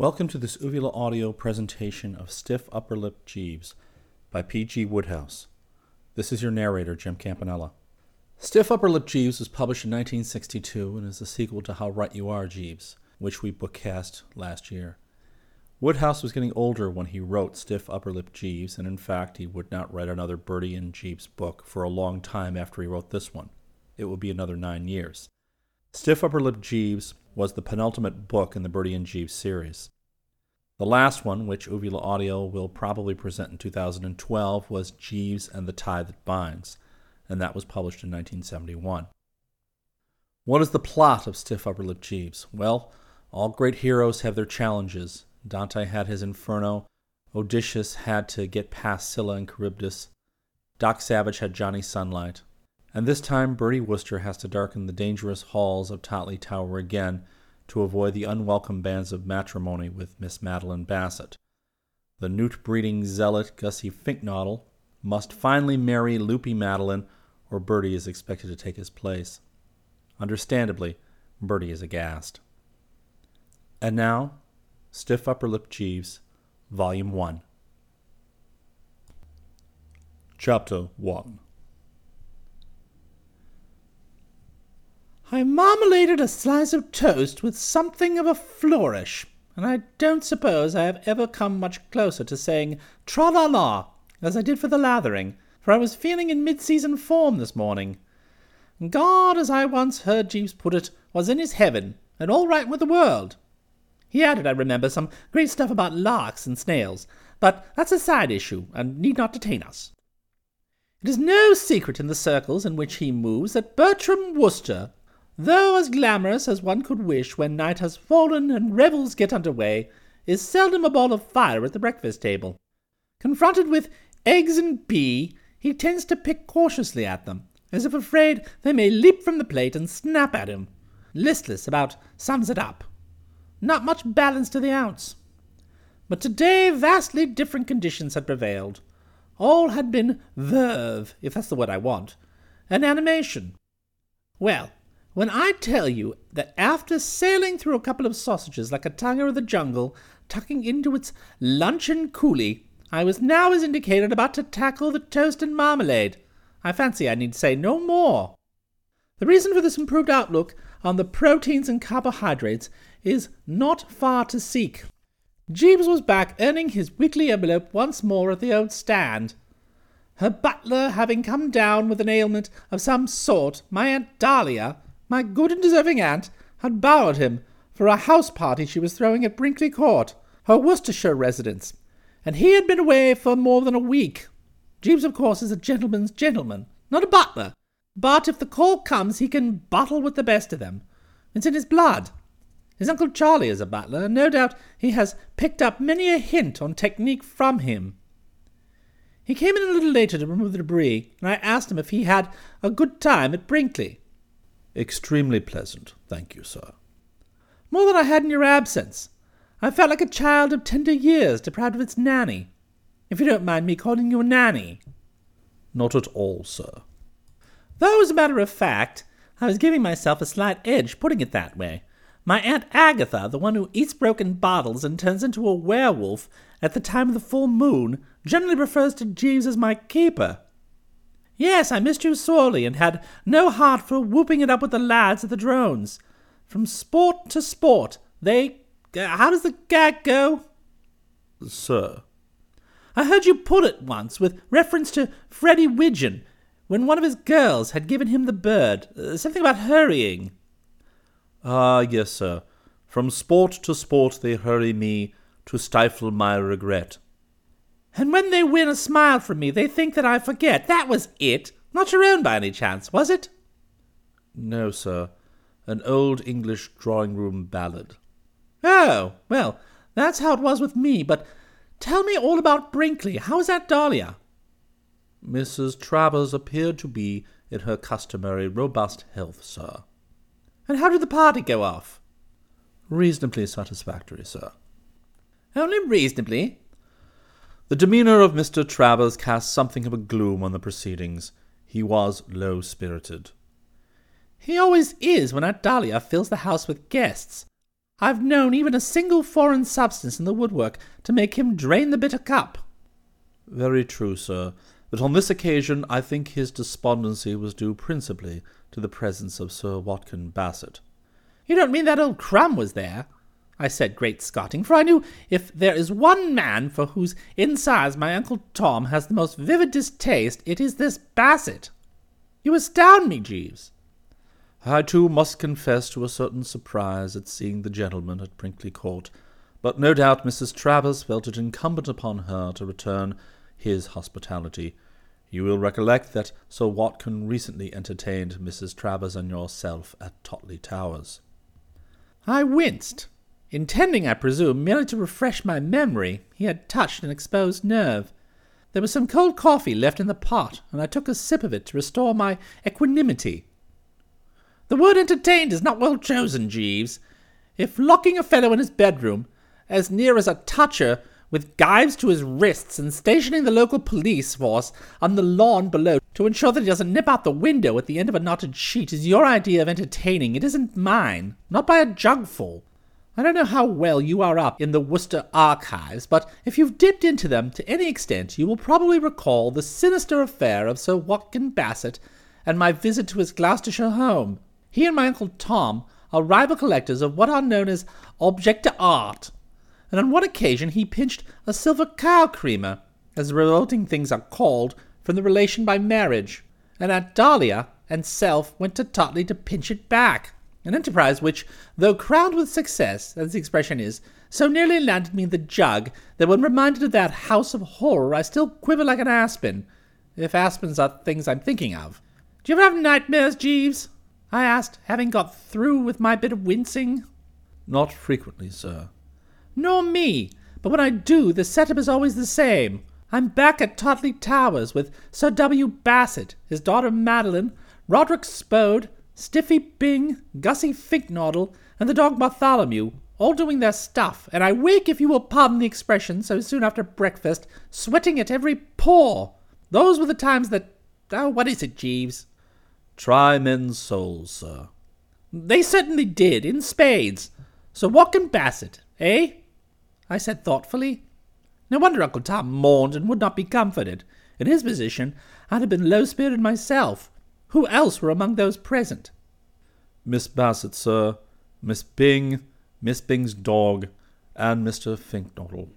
Welcome to this Uvula audio presentation of Stiff Upper Lip Jeeves by P.G. Wodehouse. This is your narrator, Jim Campanella. Stiff Upper Lip Jeeves was published in 1962 and is a sequel to How Right You Are, Jeeves, which we bookcast last year. Wodehouse was getting older when he wrote Stiff Upper Lip Jeeves, and in fact, he would not write another Bertie and Jeeves book for a long time after he wrote this one. It would be another nine years. Stiff Upper Lip Jeeves was the penultimate book in the Bertie and Jeeves series. The last one, which Uvula Audio will probably present in 2012, was Jeeves and the Tie That Binds, and that was published in 1971. What is the plot of Stiff Upper Lip Jeeves? Well, all great heroes have their challenges. Dante had his Inferno, Odysseus had to get past Scylla and Charybdis, Doc Savage had Johnny Sunlight, and this time Bertie Wooster has to darken the dangerous halls of Totley Tower again to avoid the unwelcome bands of matrimony with Miss Madeline Bassett. The newt breeding zealot Gussie Finknottle must finally marry Loopy Madeline, or Bertie is expected to take his place. Understandably, Bertie is aghast. And now, Stiff Upper Lip Jeeves, Volume 1. Chapter 1 I marmaladed a slice of toast with something of a flourish, and I don't suppose I have ever come much closer to saying tra la la as I did for the lathering, for I was feeling in mid season form this morning. God, as I once heard Jeeves put it, was in his heaven, and all right with the world. He added, I remember, some great stuff about larks and snails, but that's a side issue, and need not detain us. It is no secret in the circles in which he moves that Bertram Wooster though as glamorous as one could wish when night has fallen and revels get under way, is seldom a ball of fire at the breakfast table. Confronted with eggs and pea, he tends to pick cautiously at them, as if afraid they may leap from the plate and snap at him. Listless about sums it up. Not much balance to the ounce. But today vastly different conditions had prevailed. All had been verve, if that's the word I want, and animation. Well, when I tell you that after sailing through a couple of sausages like a tiger of the jungle, tucking into its luncheon coolie, I was now, as indicated, about to tackle the toast and marmalade, I fancy I need say no more. The reason for this improved outlook on the proteins and carbohydrates is not far to seek. Jeeves was back earning his weekly envelope once more at the old stand. Her butler having come down with an ailment of some sort, my Aunt Dahlia, my good and deserving aunt had borrowed him for a house party she was throwing at Brinkley Court, her Worcestershire residence, and he had been away for more than a week. Jeeves, of course, is a gentleman's gentleman, not a butler, but if the call comes, he can bottle with the best of them. It's in his blood. His Uncle Charlie is a butler, and no doubt he has picked up many a hint on technique from him. He came in a little later to remove the debris, and I asked him if he had a good time at Brinkley. Extremely pleasant, thank you, sir. More than I had in your absence. I felt like a child of tender years deprived of its nanny. If you don't mind me calling you a nanny. Not at all, sir. Though, as a matter of fact, I was giving myself a slight edge putting it that way. My Aunt Agatha, the one who eats broken bottles and turns into a werewolf at the time of the full moon, generally refers to Jeeves as my keeper. Yes, I missed you sorely, and had no heart for whooping it up with the lads at the drones. From sport to sport, they. Uh, how does the gag go? Sir. I heard you put it once with reference to Freddie Widgeon, when one of his girls had given him the bird. Uh, something about hurrying. Ah, yes, sir. From sport to sport they hurry me to stifle my regret. And when they win a smile from me, they think that I forget. That was it. Not your own by any chance, was it? No, sir. An old English drawing room ballad. Oh, well, that's how it was with me. But tell me all about Brinkley. How is that Dahlia? Mrs. Travers appeared to be in her customary robust health, sir. And how did the party go off? Reasonably satisfactory, sir. Only reasonably? The demeanour of Mr. Travers cast something of a gloom on the proceedings. He was low spirited. He always is when Aunt Dahlia fills the house with guests. I've known even a single foreign substance in the woodwork to make him drain the bitter cup. Very true, sir. But on this occasion I think his despondency was due principally to the presence of Sir Watkin Bassett. You don't mean that old Crumb was there? I said, great scotting, for I knew if there is one man for whose insides my Uncle Tom has the most vivid distaste, it is this Bassett. You astound me, Jeeves. I too must confess to a certain surprise at seeing the gentleman at Brinkley Court, but no doubt Mrs. Travers felt it incumbent upon her to return his hospitality. You will recollect that Sir Watkin recently entertained Mrs. Travers and yourself at Totley Towers. I winced, intending, I presume, merely to refresh my memory. He had touched an exposed nerve. There was some cold coffee left in the pot, and I took a sip of it to restore my equanimity. The word entertained is not well chosen, Jeeves. If locking a fellow in his bedroom, as near as a toucher, with gyves to his wrists, and stationing the local police force on the lawn below to ensure that he doesn't nip out the window at the end of a knotted sheet is your idea of entertaining, it isn't mine, not by a jugful. I don't know how well you are up in the Wooster archives, but if you've dipped into them to any extent, you will probably recall the sinister affair of Sir Watkin Bassett and my visit to his Gloucestershire home. He and my Uncle Tom are rival collectors of what are known as objets d'art, and on one occasion he pinched a silver cow creamer, as the revolting things are called, from the relation by marriage, and Aunt Dahlia and self went to Totley to pinch it back an enterprise which, though crowned with success, as the expression is, so nearly landed me in the jug that when reminded of that house of horror I still quiver like an aspen, if aspens are things I'm thinking of. Do you ever have nightmares, Jeeves? I asked, having got through with my bit of wincing. Not frequently, sir. Nor me, but when I do, the setup is always the same. I'm back at Totley Towers with Sir W. Bassett, his daughter Madeline, Roderick Spode, Stiffy Byng, Gussie Finknottle, and the dog Bartholomew, all doing their stuff, and I wake, if you will pardon the expression, so soon after breakfast, sweating at every pore. Those were the times that. Oh, what is it, Jeeves? Try men's souls, sir. They certainly did, in spades. So Watkin Bassett, eh? I said thoughtfully. No wonder Uncle Tom mourned and would not be comforted. In his position, I'd have been low spirited myself. Who else were among those present? Miss Bassett, sir, Miss Byng, Miss Byng's dog, and Mr. Finknottle.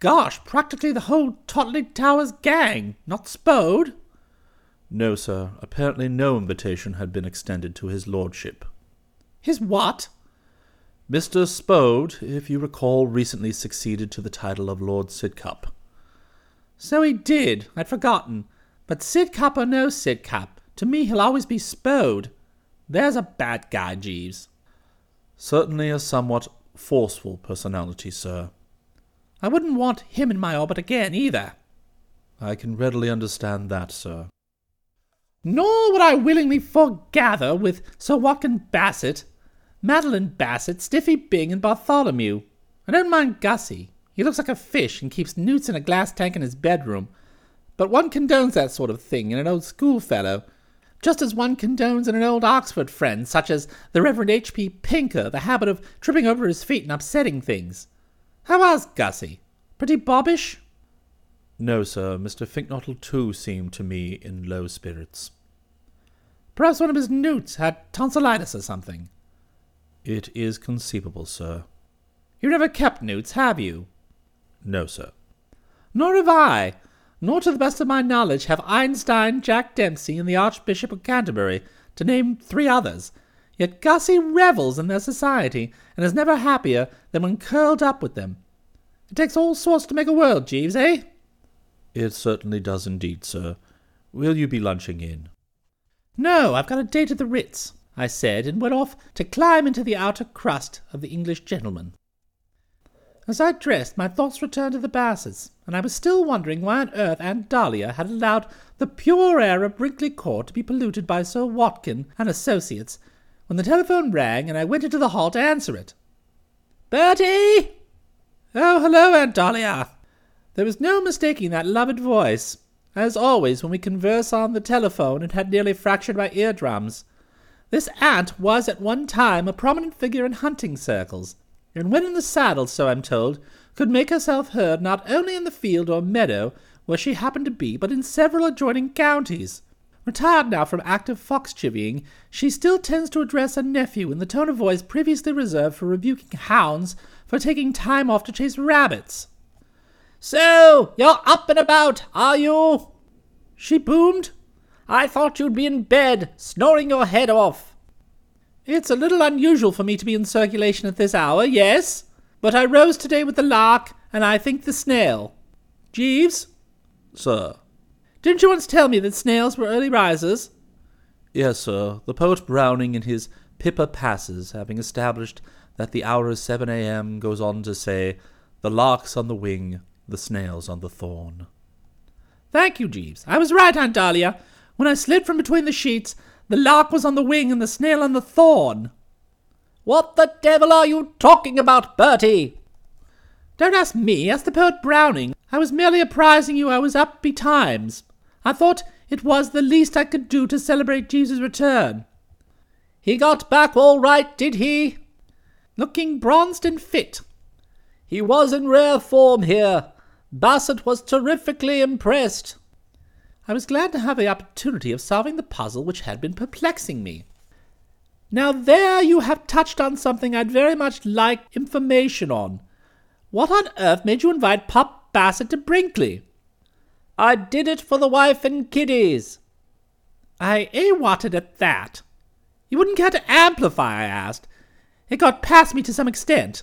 Gosh, practically the whole Totley Towers gang, not Spode? No, sir. Apparently no invitation had been extended to his lordship. His what? Mr. Spode, if you recall, recently succeeded to the title of Lord Sidcup. So he did. I'd forgotten. But Sidcup or no Sidcup, to me, he'll always be Spode. There's a bad guy, Jeeves. Certainly a somewhat forceful personality, sir. I wouldn't want him in my orbit again, either. I can readily understand that, sir. Nor would I willingly foregather with Sir Watkin Bassett, Madeline Bassett, Stiffy Byng, and Bartholomew. I don't mind Gussie. He looks like a fish and keeps newts in a glass tank in his bedroom. But one condones that sort of thing in an old schoolfellow, just as one condones in an old Oxford friend, such as the Reverend H. P. Pinker, the habit of tripping over his feet and upsetting things. How was Gussie? Pretty bobbish? No, sir. Mr. Finknottle, too, seemed to me in low spirits. Perhaps one of his newts had tonsillitis or something. It is conceivable, sir. You never kept newts, have you? No, sir. Nor have I nor to the best of my knowledge have Einstein, Jack Dempsey, and the Archbishop of Canterbury, to name three others. Yet Gussie revels in their society, and is never happier than when curled up with them. It takes all sorts to make a world, Jeeves, eh? It certainly does indeed, sir. Will you be lunching in? No, I've got a date at the Ritz, I said, and went off to climb into the outer crust of the English gentleman. As I dressed, my thoughts returned to the Bassetts, and I was still wondering why on earth Aunt Dahlia had allowed the pure air of Brinkley Court to be polluted by Sir Watkin and associates, when the telephone rang and I went into the hall to answer it. Bertie! Oh, hello, Aunt Dahlia. There was no mistaking that loved voice. As always, when we converse on the telephone, it had nearly fractured my eardrums. This aunt was at one time a prominent figure in hunting circles, and when in the saddle, so I'm told, could make herself heard not only in the field or meadow where she happened to be, but in several adjoining counties. Retired now from active fox chivying, she still tends to address a nephew in the tone of voice previously reserved for rebuking hounds for taking time off to chase rabbits. So, you're up and about, are you? She boomed. I thought you'd be in bed, snoring your head off. It's a little unusual for me to be in circulation at this hour, yes, but I rose today with the lark, and I think the snail. Jeeves? Sir. Didn't you once tell me that snails were early risers? Yes, sir. The poet Browning in his Pippa Passes, having established that the hour is 7 a.m., goes on to say, The lark's on the wing, the snail's on the thorn. Thank you, Jeeves. I was right, Aunt Dahlia. When I slid from between the sheets, the lark was on the wing and the snail on the thorn. What the devil are you talking about, Bertie? Don't ask me, ask the poet Browning. I was merely apprising you I was up betimes. I thought it was the least I could do to celebrate Jeeves' return. He got back all right, did he? Looking bronzed and fit. He was in rare form here. Bassett was terrifically impressed. I was glad to have the opportunity of solving the puzzle which had been perplexing me. Now there you have touched on something I'd very much like information on. What on earth made you invite Pop Bassett to Brinkley? I did it for the wife and kiddies. I a-watted at that. You wouldn't care to amplify, I asked. It got past me to some extent.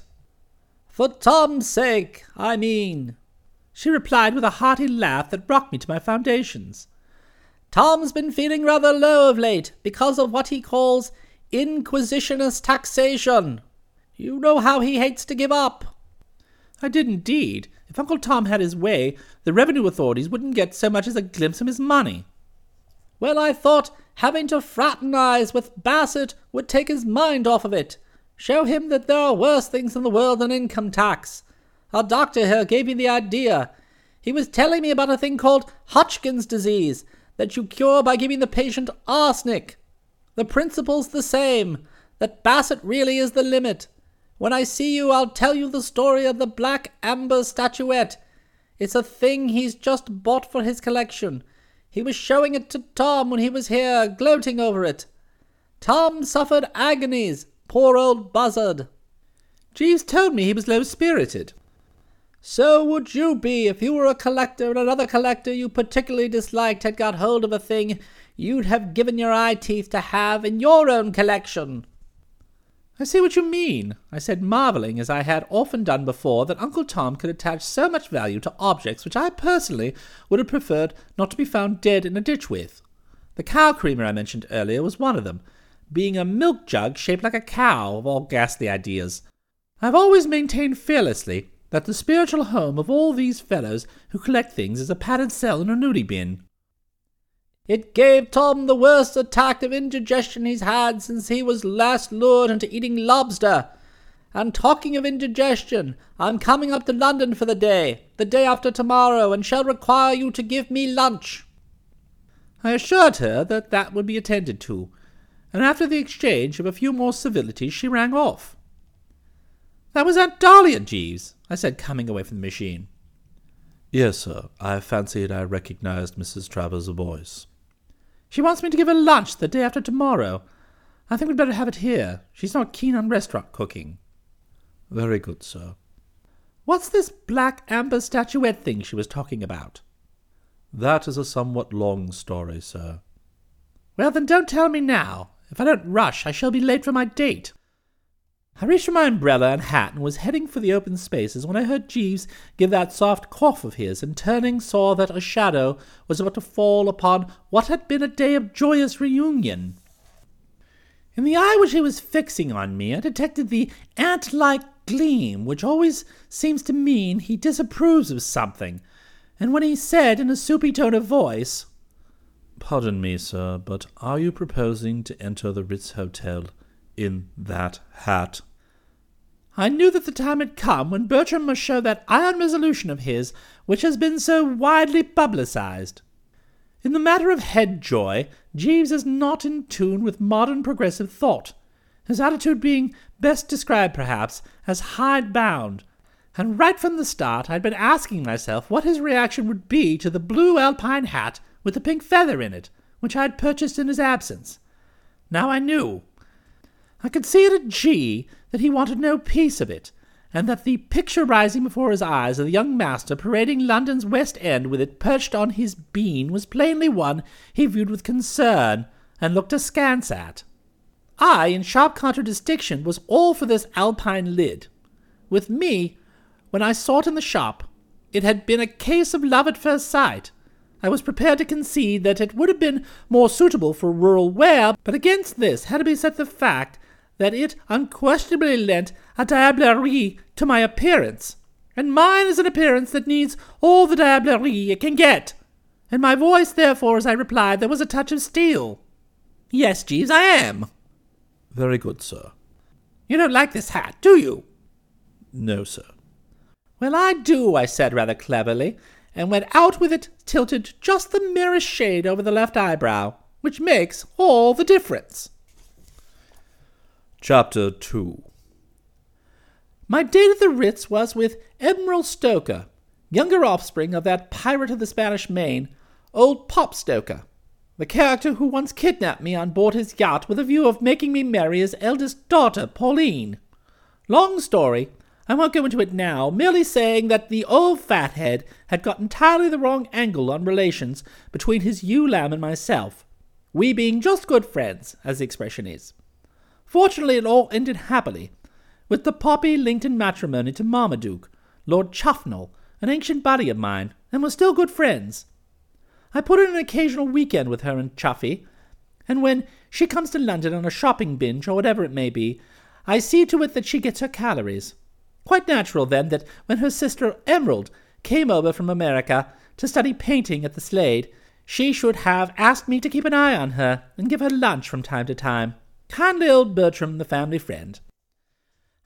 For Tom's sake, I mean. She replied with a hearty laugh that rocked me to my foundations. Tom's been feeling rather low of late because of what he calls inquisitionous taxation. You know how he hates to give up. I did indeed. If Uncle Tom had his way, the revenue authorities wouldn't get so much as a glimpse of his money. Well, I thought having to fraternize with Bassett would take his mind off of it. Show him that there are worse things in the world than income tax. Our doctor here gave me the idea. He was telling me about a thing called Hodgkin's disease that you cure by giving the patient arsenic. The principle's the same, that Bassett really is the limit. When I see you, I'll tell you the story of the black amber statuette. It's a thing he's just bought for his collection. He was showing it to Tom when he was here, gloating over it. Tom suffered agonies, poor old buzzard. Jeeves told me he was low spirited. So would you be if you were a collector and another collector you particularly disliked had got hold of a thing you'd have given your eye teeth to have in your own collection. I see what you mean, I said, marvelling, as I had often done before, that Uncle Tom could attach so much value to objects which I personally would have preferred not to be found dead in a ditch with. The cow creamer I mentioned earlier was one of them, being a milk jug shaped like a cow, of all ghastly ideas. I've always maintained fearlessly that the spiritual home of all these fellows who collect things is a padded cell in a nudie bin. It gave Tom the worst attack of indigestion he's had since he was last lured into eating lobster. And talking of indigestion, I'm coming up to London for the day, the day after tomorrow, and shall require you to give me lunch. I assured her that that would be attended to, and after the exchange of a few more civilities, she rang off. That was Aunt Dahlia, Jeeves, I said, coming away from the machine. Yes, sir. I fancied I recognized Mrs. Travers' voice. She wants me to give her lunch the day after tomorrow. I think we'd better have it here. She's not keen on restaurant cooking. Very good, sir. What's this black amber statuette thing she was talking about? That is a somewhat long story, sir. Well, then don't tell me now. If I don't rush, I shall be late for my date. I reached for my umbrella and hat and was heading for the open spaces when I heard Jeeves give that soft cough of his, and turning saw that a shadow was about to fall upon what had been a day of joyous reunion. In the eye which he was fixing on me, I detected the ant-like gleam which always seems to mean he disapproves of something, and when he said in a soupy tone of voice, Pardon me, sir, but are you proposing to enter the Ritz Hotel in that hat? I knew that the time had come when Bertram must show that iron resolution of his which has been so widely publicized. In the matter of head joy, Jeeves is not in tune with modern progressive thought, his attitude being best described, perhaps, as hide-bound. And right from the start, I'd been asking myself what his reaction would be to the blue alpine hat with the pink feather in it, which I had purchased in his absence. Now I knew. I could see it at G that he wanted no piece of it, and that the picture rising before his eyes of the young master parading London's West End with it perched on his bean was plainly one he viewed with concern and looked askance at. I, in sharp contradistinction, was all for this alpine lid. With me, when I saw it in the shop, it had been a case of love at first sight. I was prepared to concede that it would have been more suitable for rural wear, but against this had to be set the fact that it unquestionably lent a diablerie to my appearance, and mine is an appearance that needs all the diablerie it can get. And my voice, therefore, as I replied, there was a touch of steel. Yes, Jeeves, I am. Very good, sir. You don't like this hat, do you? No, sir. Well, I do, I said rather cleverly, and went out with it tilted just the merest shade over the left eyebrow, which makes all the difference. Chapter 2 My date at the Ritz was with Emerald Stoker, younger offspring of that pirate of the Spanish Main, old Pop Stoker, the character who once kidnapped me on board his yacht with a view of making me marry his eldest daughter, Pauline. Long story. I won't go into it now, merely saying that the old fathead had got entirely the wrong angle on relations between his ewe lamb and myself, we being just good friends, as the expression is. Fortunately, it all ended happily, with the poppy linked in matrimony to Marmaduke, Lord Chuffnell, an ancient buddy of mine, and we're still good friends. I put in an occasional weekend with her and Chuffy, and when she comes to London on a shopping binge or whatever it may be, I see to it that she gets her calories. Quite natural, then, that when her sister Emerald came over from America to study painting at the Slade, she should have asked me to keep an eye on her and give her lunch from time to time. Kindly old Bertram, the family friend.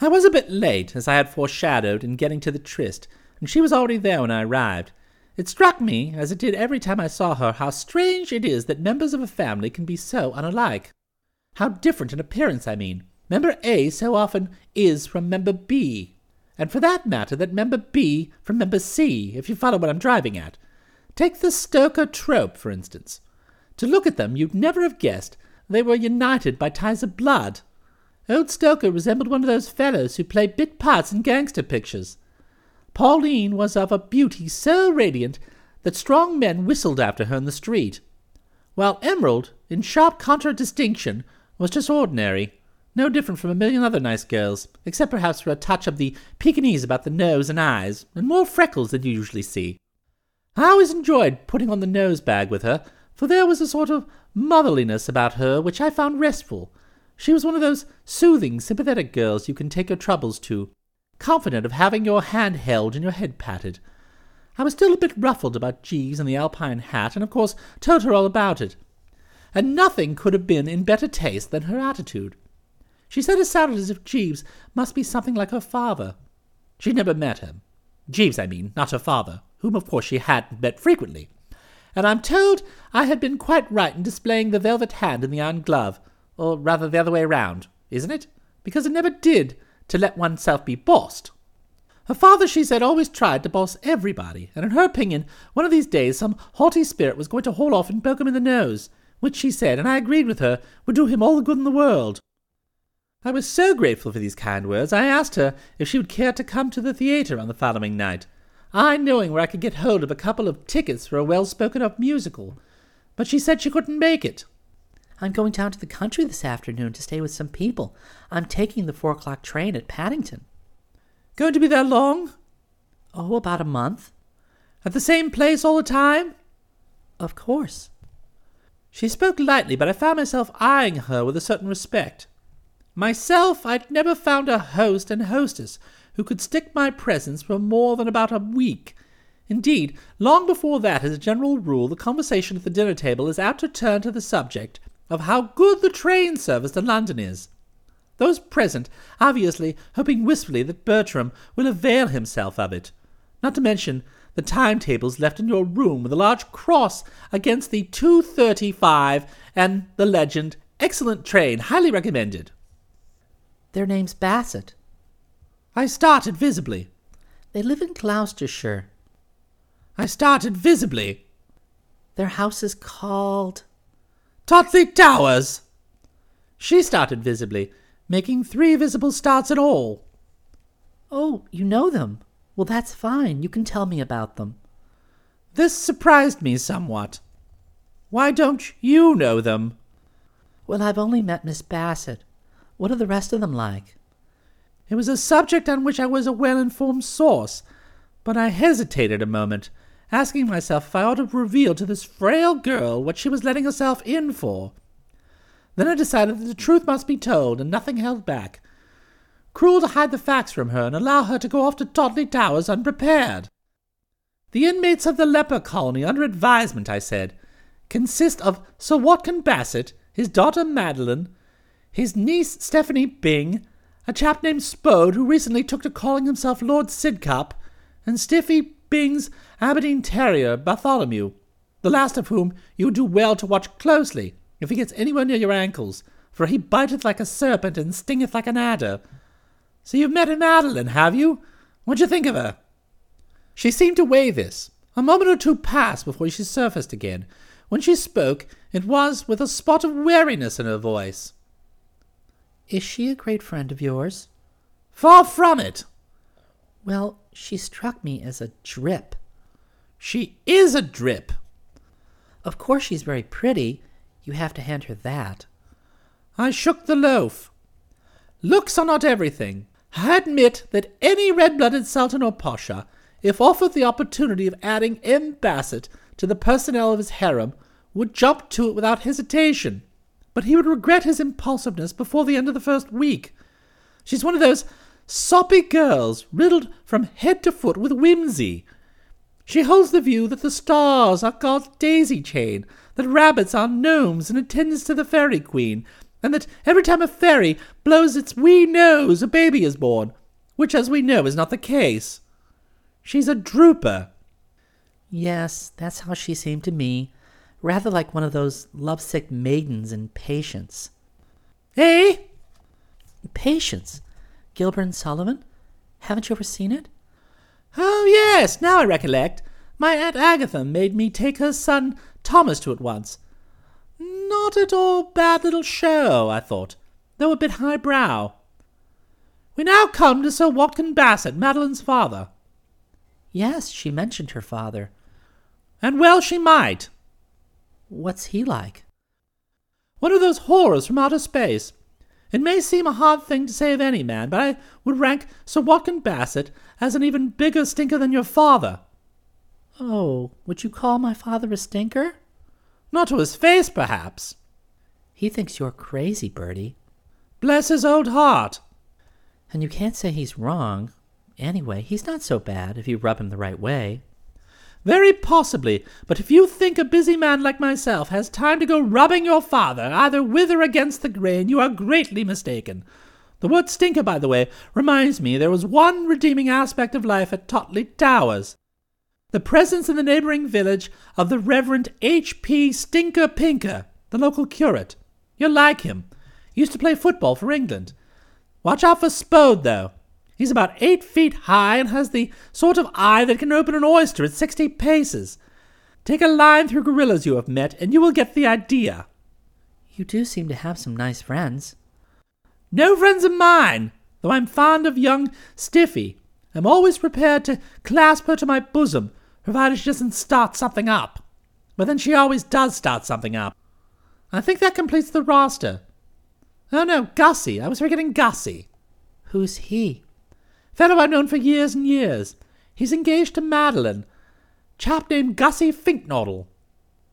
I was a bit late, as I had foreshadowed, in getting to the tryst, and she was already there when I arrived. It struck me, as it did every time I saw her, how strange it is that members of a family can be so unalike. How different in appearance, I mean. Member A so often is from member B. And for that matter, that member B from member C, if you follow what I'm driving at. Take the Stoker trope, for instance. To look at them, you'd never have guessed they were united by ties of blood. Old Stoker resembled one of those fellows who play bit parts in gangster pictures. Pauline was of a beauty so radiant that strong men whistled after her in the street, while Emerald, in sharp contradistinction, was just ordinary, no different from a million other nice girls, except perhaps for a touch of the Pekingese about the nose and eyes, and more freckles than you usually see. I always enjoyed putting on the nose bag with her, for there was a sort of motherliness about her which I found restful. She was one of those soothing, sympathetic girls you can take your troubles to, confident of having your hand held and your head patted. I was still a bit ruffled about Jeeves and the alpine hat, and of course told her all about it. And nothing could have been in better taste than her attitude. She said it sounded as if Jeeves must be something like her father. She'd never met him. Jeeves, I mean, not her father, whom of course she hadn't met frequently and I'm told I had been quite right in displaying the velvet hand in the iron glove, or rather the other way round, isn't it? Because it never did to let oneself be bossed. Her father, she said, always tried to boss everybody, and in her opinion, one of these days some haughty spirit was going to haul off and poke him in the nose, which she said, and I agreed with her, would do him all the good in the world. I was so grateful for these kind words, I asked her if she would care to come to the theatre on the following night, I knowing where I could get hold of a couple of tickets for a well spoken of musical, but she said she couldn't make it. I'm going down to the country this afternoon to stay with some people. I'm taking the four o'clock train at Paddington. Going to be there long? Oh, about a month. At the same place all the time? Of course. She spoke lightly, but I found myself eyeing her with a certain respect. Myself, I'd never found a host and hostess who could stick my presence for more than about a week. Indeed, long before that, as a general rule, the conversation at the dinner table is apt to turn to the subject of how good the train service to London is. Those present obviously hoping wistfully that Bertram will avail himself of it, not to mention the timetables left in your room with a large cross against the 235 and the legend, excellent train, highly recommended. Their name's Bassett. I started visibly. They live in Gloucestershire. I started visibly. Their house is called. Totley Towers! She started visibly, making three visible starts in all. Oh, you know them. Well, that's fine. You can tell me about them. This surprised me somewhat. Why don't you know them? Well, I've only met Miss Bassett. What are the rest of them like? It was a subject on which I was a well informed source, but I hesitated a moment, asking myself if I ought to reveal to this frail girl what she was letting herself in for. Then I decided that the truth must be told and nothing held back. Cruel to hide the facts from her and allow her to go off to Totley Towers unprepared. The inmates of the leper colony under advisement, I said, consist of Sir Watkin Bassett, his daughter Madeline, his niece Stephanie Byng, a chap named Spode who recently took to calling himself Lord Sidcup, and Stiffy Byng's Aberdeen Terrier Bartholomew, the last of whom you do well to watch closely if he gets anywhere near your ankles, for he biteth like a serpent and stingeth like an adder. So you've met Madeline, have you? What'd you think of her? She seemed to weigh this. A moment or two passed before she surfaced again. When she spoke, it was with a spot of weariness in her voice. Is she a great friend of yours? Far from it. Well, she struck me as a drip. She is a drip. Of course she's very pretty. You have to hand her that. I shook the loaf. Looks are not everything. I admit that any red-blooded sultan or pasha, if offered the opportunity of adding M. Bassett to the personnel of his harem, would jump to it without hesitation. But he would regret his impulsiveness before the end of the first week. She's one of those soppy girls riddled from head to foot with whimsy. She holds the view that the stars are God's daisy chain, that rabbits are gnomes in attendance to the fairy queen, and that every time a fairy blows its wee nose a baby is born, which, as we know, is not the case. She's a drooper. Yes, that's how she seemed to me. Rather like one of those lovesick maidens in Patience. Eh? Patience? Gilbert and Sullivan? Haven't you ever seen it? Oh, yes, now I recollect. My Aunt Agatha made me take her son Thomas to it once. Not at all bad little show, I thought, though a bit highbrow. We now come to Sir Watkin Bassett, Madeline's father. Yes, she mentioned her father. And well she might. What's he like? One of those horrors from outer space. It may seem a hard thing to say of any man, but I would rank Sir Watkin Bassett as an even bigger stinker than your father. Oh, would you call my father a stinker? Not to his face, perhaps. He thinks you're crazy, Bertie. Bless his old heart. And you can't say he's wrong. Anyway, he's not so bad if you rub him the right way. Very possibly, but if you think a busy man like myself has time to go rubbing your father either with or against the grain, you are greatly mistaken. The word stinker, by the way, reminds me there was one redeeming aspect of life at Totley Towers. The presence in the neighboring village of the Reverend H. P. Stinker Pinker, the local curate. You'll like him. He used to play football for England. Watch out for Spode, though. He's about eight feet high and has the sort of eye that can open an oyster at sixty paces. Take a line through gorillas you have met, and you will get the idea. You do seem to have some nice friends. No friends of mine, though I'm fond of young Stiffy. I'm always prepared to clasp her to my bosom, provided she doesn't start something up. But then she always does start something up. I think that completes the roster. Oh no, Gussie. I was forgetting Gussie. Who's he? Fellow I've known for years and years. He's engaged to Madeline. Chap named Gussie Finknottle.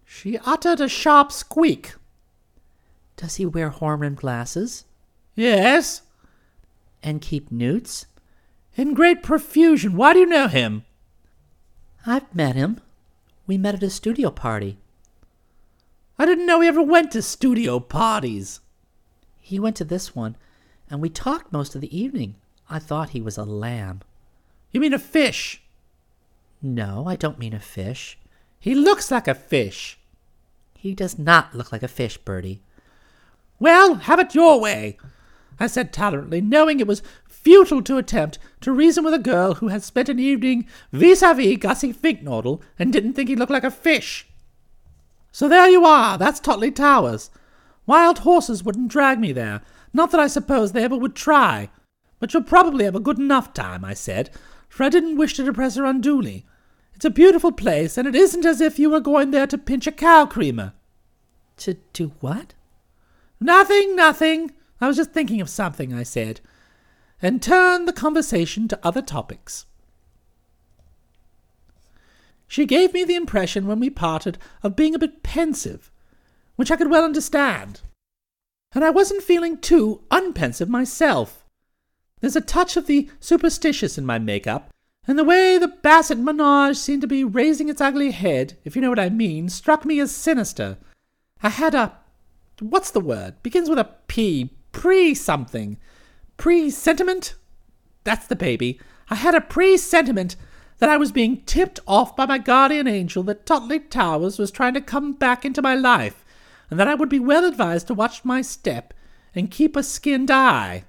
She uttered a sharp squeak. Does he wear horn-rimmed glasses? Yes. And keep newts? In great profusion. Why do you know him? I've met him. We met at a studio party. I didn't know he ever went to studio parties. He went to this one, and we talked most of the evening. I thought he was a lamb. You mean a fish? No, I don't mean a fish. He looks like a fish. He does not look like a fish, Bertie. Well, have it your way, I said tolerantly, knowing it was futile to attempt to reason with a girl who had spent an evening vis-a-vis Gussie Finknottle and didn't think he looked like a fish. So there you are, that's Totley Towers. Wild horses wouldn't drag me there, not that I suppose they ever would try. But you'll probably have a good enough time, I said, for I didn't wish to depress her unduly. It's a beautiful place, and it isn't as if you were going there to pinch a cow creamer. To do what? Nothing, nothing. I was just thinking of something, I said, and turned the conversation to other topics. She gave me the impression when we parted of being a bit pensive, which I could well understand. And I wasn't feeling too unpensive myself. There's a touch of the superstitious in my make-up, and the way the Bassett menage seemed to be raising its ugly head, if you know what I mean, struck me as sinister. I had a what's the word? Begins with a P. Pre something. Pre sentiment? That's the baby. I had a pre sentiment that I was being tipped off by my guardian angel that Totley Towers was trying to come back into my life, and that I would be well advised to watch my step and keep a skinned eye.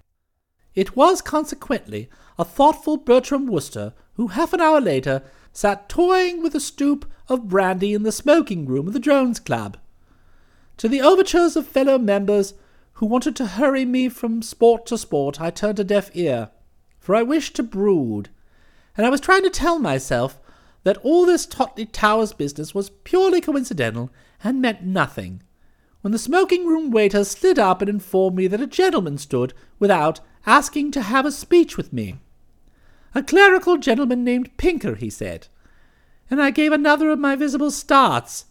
It was consequently a thoughtful Bertram Wooster who half an hour later sat toying with a stoup of brandy in the smoking room of the Drones Club. To the overtures of fellow members who wanted to hurry me from sport to sport, I turned a deaf ear, for I wished to brood, and I was trying to tell myself that all this Totley Towers business was purely coincidental and meant nothing, when the smoking room waiter slid up and informed me that a gentleman stood without asking to have a speech with me. A clerical gentleman named Pinker, he said, and I gave another of my visible starts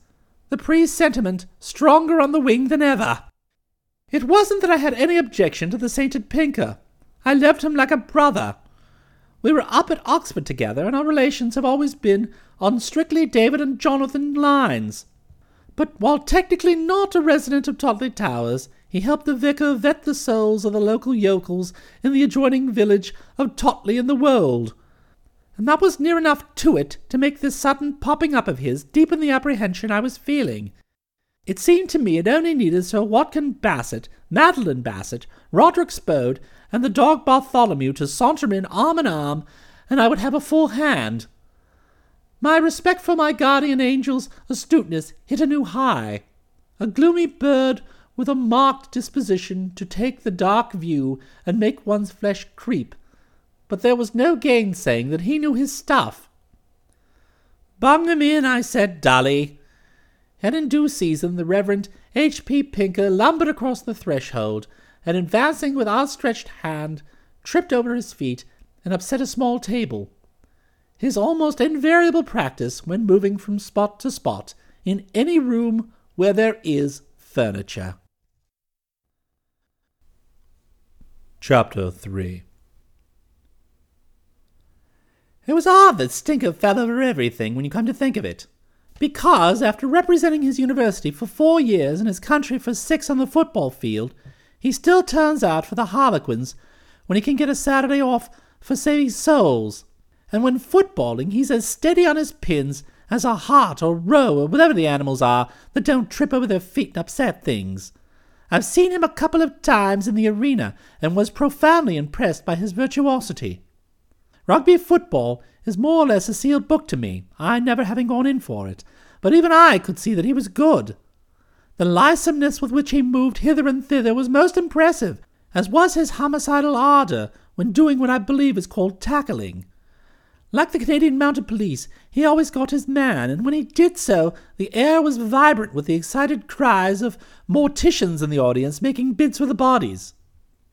the presentiment stronger on the wing than ever. It wasn't that I had any objection to the sainted Pinker. I loved him like a brother. We were up at Oxford together, and our relations have always been on strictly David and Jonathan lines. But while technically not a resident of Totley Towers, he helped the vicar vet the souls of the local yokels in the adjoining village of Totley in the Wold, and that was near enough to it to make this sudden popping up of his deepen the apprehension I was feeling. It seemed to me it only needed Sir Watkin Bassett, Madeline Bassett, Roderick Spode, and the dog Bartholomew to saunter in arm in arm, and I would have a full hand. My respect for my guardian angel's astuteness hit a new high. A gloomy bird with a marked disposition to take the dark view and make one's flesh creep but there was no gainsaying that he knew his stuff. Bung him in, I said dully. And in due season the Reverend H. P. Pinker lumbered across the threshold, and advancing with outstretched hand, tripped over his feet and upset a small table. His almost invariable practice when moving from spot to spot in any room where there is furniture. Chapter 3 it was odd that Stinker fell over everything when you come to think of it. Because, after representing his university for four years and his country for six on the football field, he still turns out for the Harlequins when he can get a Saturday off for saving souls. And when footballing, he's as steady on his pins as a hart or roe or whatever the animals are that don't trip over their feet and upset things. I've seen him a couple of times in the arena and was profoundly impressed by his virtuosity. Rugby football is more or less a sealed book to me, I never having gone in for it, but even I could see that he was good. The lisomeness with which he moved hither and thither was most impressive, as was his homicidal ardour when doing what I believe is called tackling. Like the Canadian Mounted Police, he always got his man, and when he did so, the air was vibrant with the excited cries of morticians in the audience making bids for the bodies.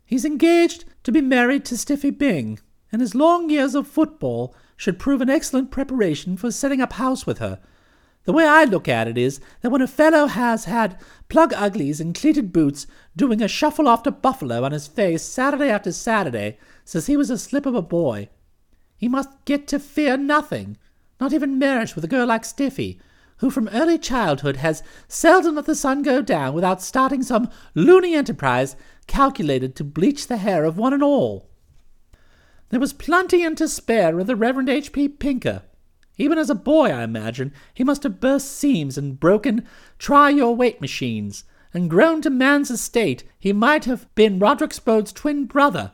He's engaged to be married to Stiffy Byng, and his long years of football should prove an excellent preparation for setting up house with her. The way I look at it is that when a fellow has had plug uglies and cleated boots doing a shuffle after Buffalo on his face Saturday after Saturday since he was a slip of a boy, he must get to fear nothing, not even marriage with a girl like Stiffy, who from early childhood has seldom let the sun go down without starting some loony enterprise calculated to bleach the hair of one and all. There was plenty and to spare of the Reverend H. P. Pinker. Even as a boy, I imagine, he must have burst seams and broken try your weight machines, and grown to man's estate, he might have been Roderick Spode's twin brother.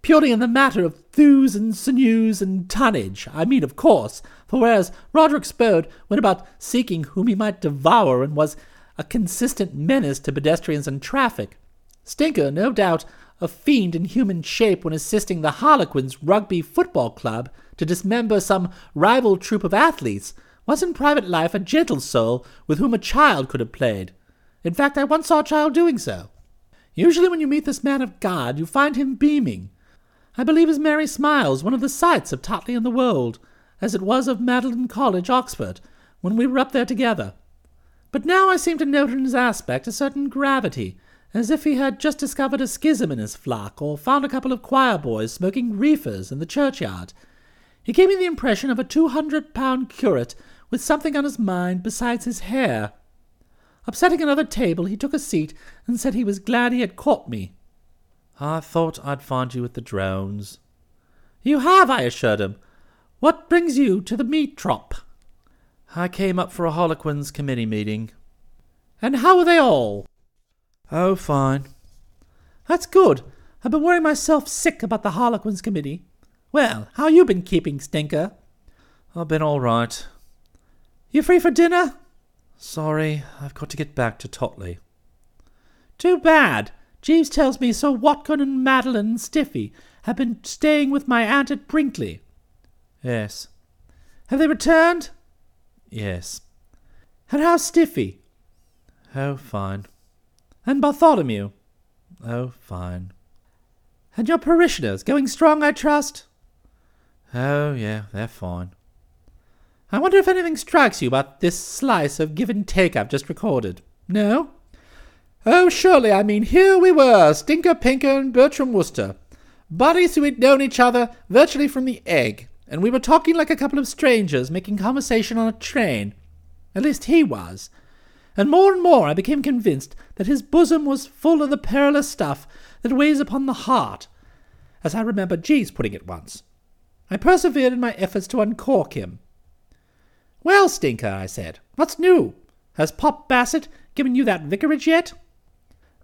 Purely in the matter of thews and sinews and tonnage, I mean, of course, for whereas Roderick Spode went about seeking whom he might devour and was a consistent menace to pedestrians and traffic, Stinker, no doubt, a fiend in human shape when assisting the Harlequins Rugby Football Club to dismember some rival troop of athletes, was in private life a gentle soul with whom a child could have played. In fact, I once saw a child doing so. Usually, when you meet this man of God, you find him beaming. I believe his merry smile is one of the sights of Totley and the world, as it was of Magdalen College, Oxford, when we were up there together. But now I seem to note in his aspect a certain gravity, as if he had just discovered a schism in his flock, or found a couple of choir boys smoking reefers in the churchyard. He gave me the impression of a two hundred pound curate with something on his mind besides his hair. Upsetting another table, he took a seat and said he was glad he had caught me. I thought I'd find you at the drones. You have, I assured him. What brings you to the metrop? I came up for a Harlequins committee meeting. And how are they all? Oh, fine. That's good. I've been worrying myself sick about the Harlequins committee. Well, how you been keeping, Stinker? I've been all right. You free for dinner? Sorry, I've got to get back to Totley. Too bad. Jeeves tells me Sir Watkin and Madeline and Stiffy have been staying with my aunt at Brinkley. Yes. Have they returned? Yes. And how's Stiffy? Oh, fine. And Bartholomew? Oh, fine. And your parishioners going strong, I trust? Oh, yeah, they're fine. I wonder if anything strikes you about this slice of give and take I've just recorded. No? Oh, surely, I mean, here we were, Stinker Pinker and Bertram Wooster, buddies who had known each other virtually from the egg, and we were talking like a couple of strangers making conversation on a train. At least he was. And more and more I became convinced that his bosom was full of the perilous stuff that weighs upon the heart, as I remember Jeeves putting it once. I persevered in my efforts to uncork him. Well, Stinker, I said, what's new? Has Pop Bassett given you that vicarage yet?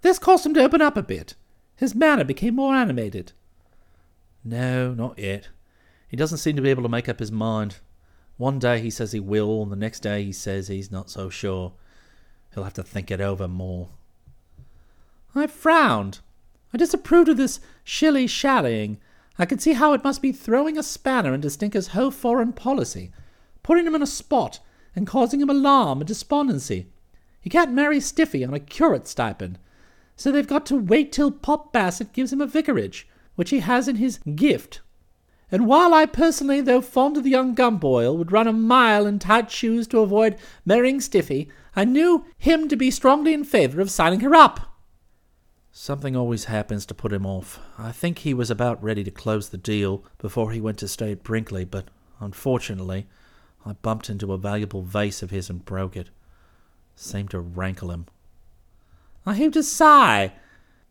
This caused him to open up a bit. His manner became more animated. No, not yet. He doesn't seem to be able to make up his mind. One day he says he will, and the next day he says he's not so sure. He'll have to think it over more. I frowned. I disapproved of this shilly shallying. I could see how it must be throwing a spanner into Stinker's whole foreign policy, putting him in a spot and causing him alarm and despondency. He can't marry Stiffy on a curate stipend, so they've got to wait till Pop Bassett gives him a vicarage, which he has in his gift. And while I personally, though fond of the young Gumboil, would run a mile in tight shoes to avoid marrying Stiffy, I knew him to be strongly in favour of signing her up. Something always happens to put him off. I think he was about ready to close the deal before he went to stay at Brinkley, but unfortunately, I bumped into a valuable vase of his and broke it. Seemed to rankle him. I heaved a sigh.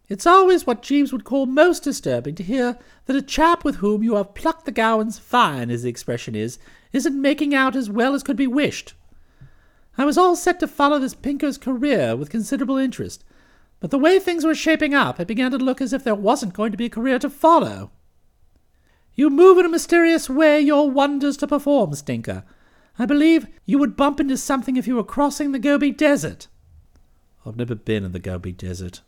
It's always what Jeeves would call most disturbing to hear that a chap with whom you have plucked the gowans fine, as the expression is, isn't making out as well as could be wished. I was all set to follow this Pinker's career with considerable interest, but the way things were shaping up, it began to look as if there wasn't going to be a career to follow. You move in a mysterious way your wonders to perform, Stinker. I believe you would bump into something if you were crossing the Gobi Desert. I've never been in the Gobi Desert.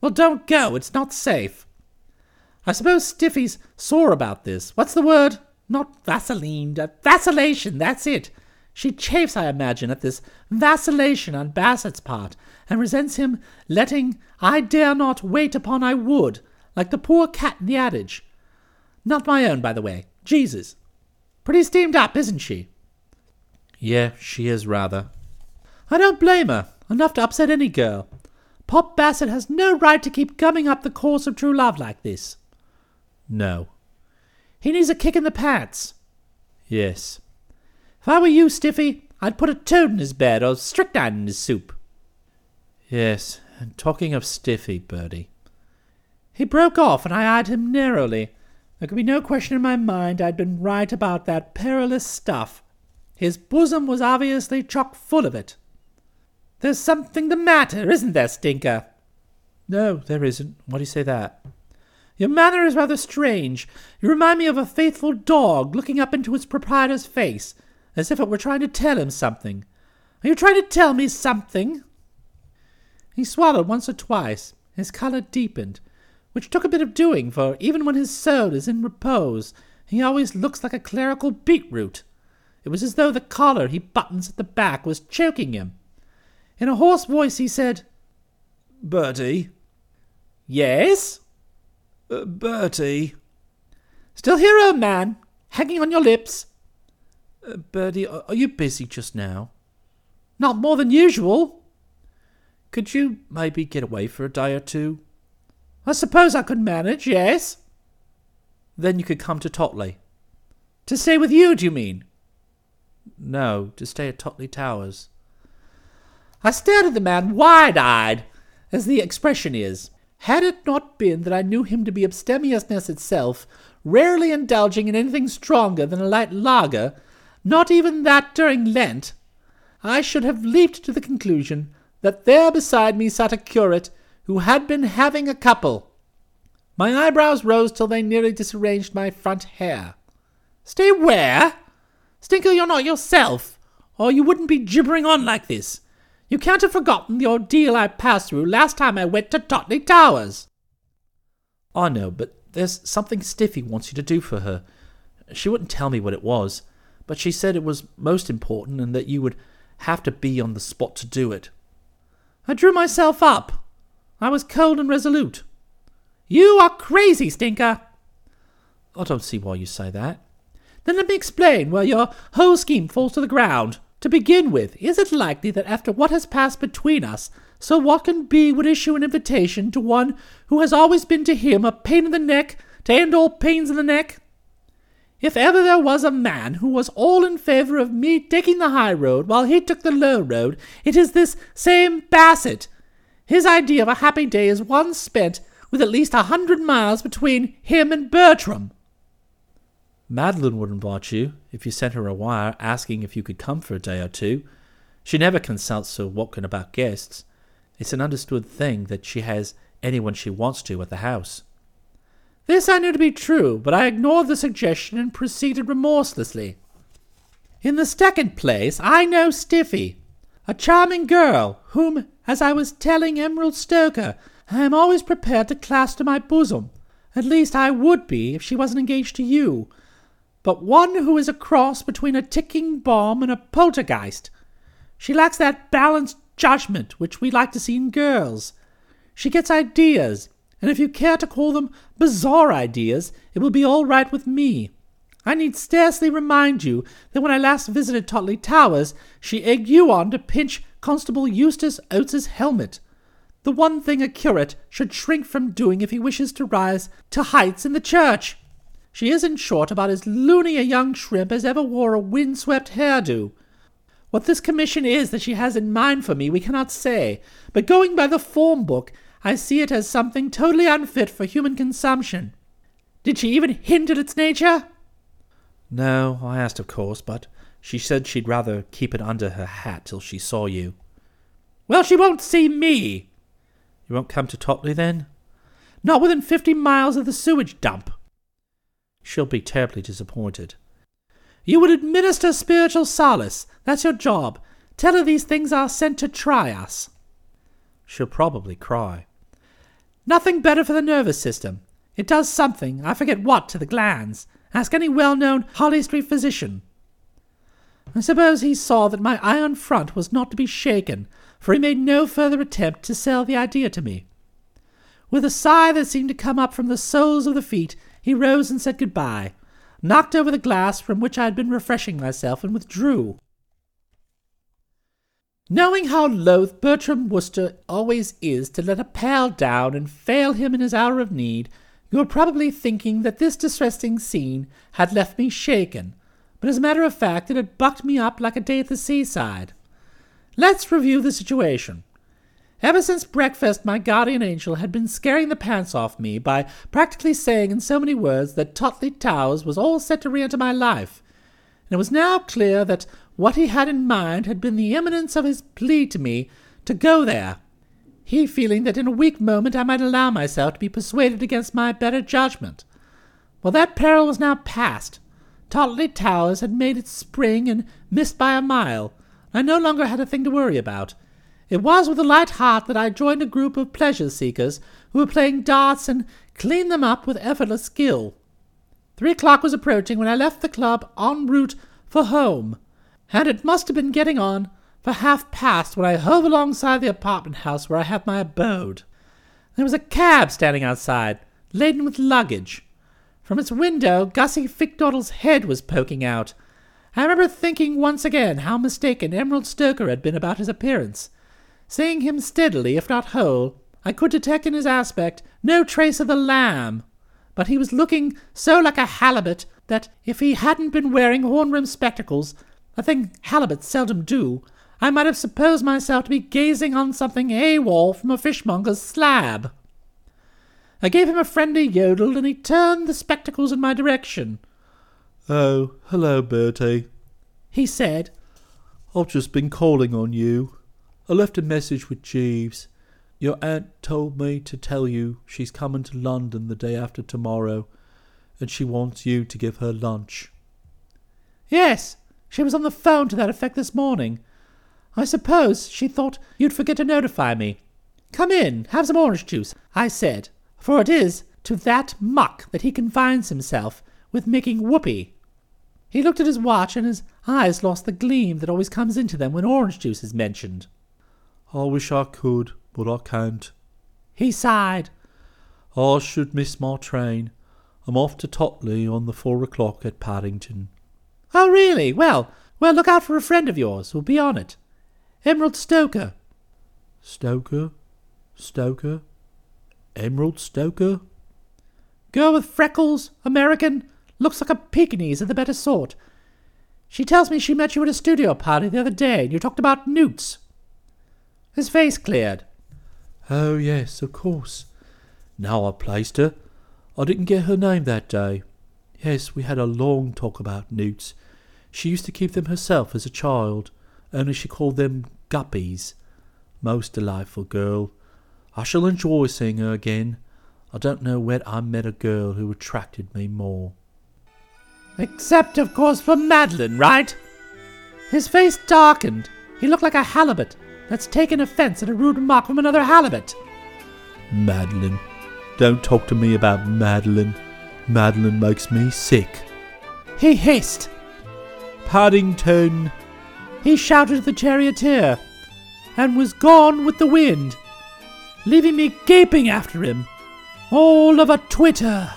Well, don't go. It's not safe. I suppose Stiffy's sore about this. What's the word? Not Vaseline. Uh, vacillation. That's it. She chafes, I imagine, at this vacillation on Bassett's part, and resents him letting I dare not wait upon I would, like the poor cat in the adage. Not my own, by the way. Jeeves'. Pretty steamed up, isn't she? Yeah, she is rather. I don't blame her. Enough to upset any girl. Pop Bassett has no right to keep gumming up the course of true love like this. No. He needs a kick in the pants. Yes. If I were you, Stiffy, I'd put a toad in his bed or strychnine in his soup. Yes, and talking of Stiffy, Bertie. He broke off, and I eyed him narrowly. There could be no question in my mind I'd been right about that perilous stuff, His bosom was obviously chock full of it. There's something the matter, isn't there, Stinker? No, there isn't. Why do you say that? Your manner is rather strange. You remind me of a faithful dog looking up into its proprietor's face, as if it were trying to tell him something. Are you trying to tell me something? He swallowed once or twice. His colour deepened, which took a bit of doing, for even when his soul is in repose, he always looks like a clerical beetroot. It was as though the collar he buttons at the back was choking him. In a hoarse voice he said, Bertie. Yes? Uh, Bertie. Still here, old man? Hanging on your lips? Uh, Bertie, are you busy just now? Not more than usual. Could you maybe get away for a day or two? I suppose I could manage, yes. Then you could come to Totley. To stay with you, do you mean? No, to stay at Totley Towers. I stared at the man wide eyed, as the expression is. Had it not been that I knew him to be abstemiousness itself, rarely indulging in anything stronger than a light lager, not even that during Lent, I should have leaped to the conclusion that there beside me sat a curate who had been having a couple. My eyebrows rose till they nearly disarranged my front hair. Stay where? Stinker, you're not yourself, or you wouldn't be gibbering on like this. You can't have forgotten the ordeal I passed through last time I went to Totley Towers. I know, but there's something Stiffy wants you to do for her. She wouldn't tell me what it was, but she said it was most important and that you would have to be on the spot to do it. I drew myself up. I was cold and resolute. You are crazy, Stinker. I don't see why you say that. Then let me explain where your whole scheme falls to the ground. To begin with, is it likely that after what has passed between us, Sir Watkin B would issue an invitation to one who has always been to him a pain in the neck to end all pains in the neck? If ever there was a man who was all in favour of me taking the high road while he took the low road, it is this same Bassett. His idea of a happy day is one spent with at least a hundred miles between him and Bertram. Madeline wouldn't invite you if you sent her a wire asking if you could come for a day or two. She never consults Sir Watkin about guests. It's an understood thing that she has anyone she wants to at the house. This I knew to be true, but I ignored the suggestion and proceeded remorselessly. In the second place, I know Stiffy, a charming girl, whom, as I was telling Emerald Stoker, I am always prepared to clasp to my bosom. At least I would be if she wasn't engaged to you, but one who is a cross between a ticking bomb and a poltergeist. She lacks that balanced judgment which we like to see in girls. She gets ideas, and if you care to call them bizarre ideas, it will be all right with me. I need scarcely remind you that when I last visited Totley Towers, she egged you on to pinch Constable Eustace Oates's helmet. The one thing a curate should shrink from doing if he wishes to rise to heights in the church. She is, in short, about as loony a young shrimp as ever wore a wind-swept hairdo. What this commission is that she has in mind for me we cannot say, but going by the form book, I see it as something totally unfit for human consumption. Did she even hint at its nature? No, I asked, of course, but she said she'd rather keep it under her hat till she saw you. Well, she won't see me. You won't come to Totley, then? Not within fifty miles of the sewage dump. She'll be terribly disappointed. You would administer spiritual solace. That's your job. Tell her these things are sent to try us. She'll probably cry. Nothing better for the nervous system. It does something, I forget what, to the glands. Ask any well known Harley Street physician. I suppose he saw that my iron front was not to be shaken, for he made no further attempt to sell the idea to me. With a sigh that seemed to come up from the soles of the feet, he rose and said good-bye, knocked over the glass from which I had been refreshing myself, and withdrew. Knowing how loath Bertram Wooster always is to let a pal down and fail him in his hour of need, you are probably thinking that this distressing scene had left me shaken, but as a matter of fact it had bucked me up like a day at the seaside. Let's review the situation. Ever since breakfast, my guardian angel had been scaring the pants off me by practically saying in so many words that Totley Towers was all set to re enter my life, and it was now clear that what he had in mind had been the imminence of his plea to me to go there, he feeling that in a weak moment I might allow myself to be persuaded against my better judgment. Well, that peril was now past. Totley Towers had made its spring and missed by a mile. I no longer had a thing to worry about. It was with a light heart that I joined a group of pleasure seekers who were playing darts and cleaned them up with effortless skill. Three o'clock was approaching when I left the club en route for home, and it must have been getting on for half past when I hove alongside the apartment house where I have my abode. There was a cab standing outside, laden with luggage. From its window, Gussie Finknottle's head was poking out. I remember thinking once again how mistaken Emerald Stoker had been about his appearance. Seeing him steadily, if not whole, I could detect in his aspect no trace of the lamb, but he was looking so like a halibut that if he hadn't been wearing horn-rimmed spectacles, a thing halibuts seldom do, I might have supposed myself to be gazing on something AWOL from a fishmonger's slab. I gave him a friendly yodel, and he turned the spectacles in my direction. Oh, hello, Bertie. He said, I've just been calling on you. I left a message with Jeeves. Your aunt told me to tell you she's coming to London the day after tomorrow, and she wants you to give her lunch. Yes, she was on the phone to that effect this morning. I suppose she thought you'd forget to notify me. Come in, have some orange juice, I said, for it is to that muck that he confines himself with making whoopee. He looked at his watch, and his eyes lost the gleam that always comes into them when orange juice is mentioned. I wish I could, but I can't. He sighed. I should miss my train. I'm off to Totley on the four o'clock at Paddington. Oh, really? Well, well, look out for a friend of yours who'll be on it. Emerald Stoker. Stoker? Stoker? Emerald Stoker? Girl with freckles, American, looks like a Pekingese of the better sort. She tells me she met you at a studio party the other day and you talked about newts. His face cleared. Oh, yes, of course. Now I placed her. I didn't get her name that day. Yes, we had a long talk about newts. She used to keep them herself as a child, only she called them guppies. Most delightful girl. I shall enjoy seeing her again. I don't know when I met a girl who attracted me more. Except, of course, for Madeline, right? His face darkened. He looked like a halibut that's taken offence at a rude remark from another halibut. Madeline. Don't talk to me about Madeline. Madeline makes me sick. He hissed. Paddington! He shouted at the charioteer, and was gone with the wind, leaving me gaping after him, all of a twitter.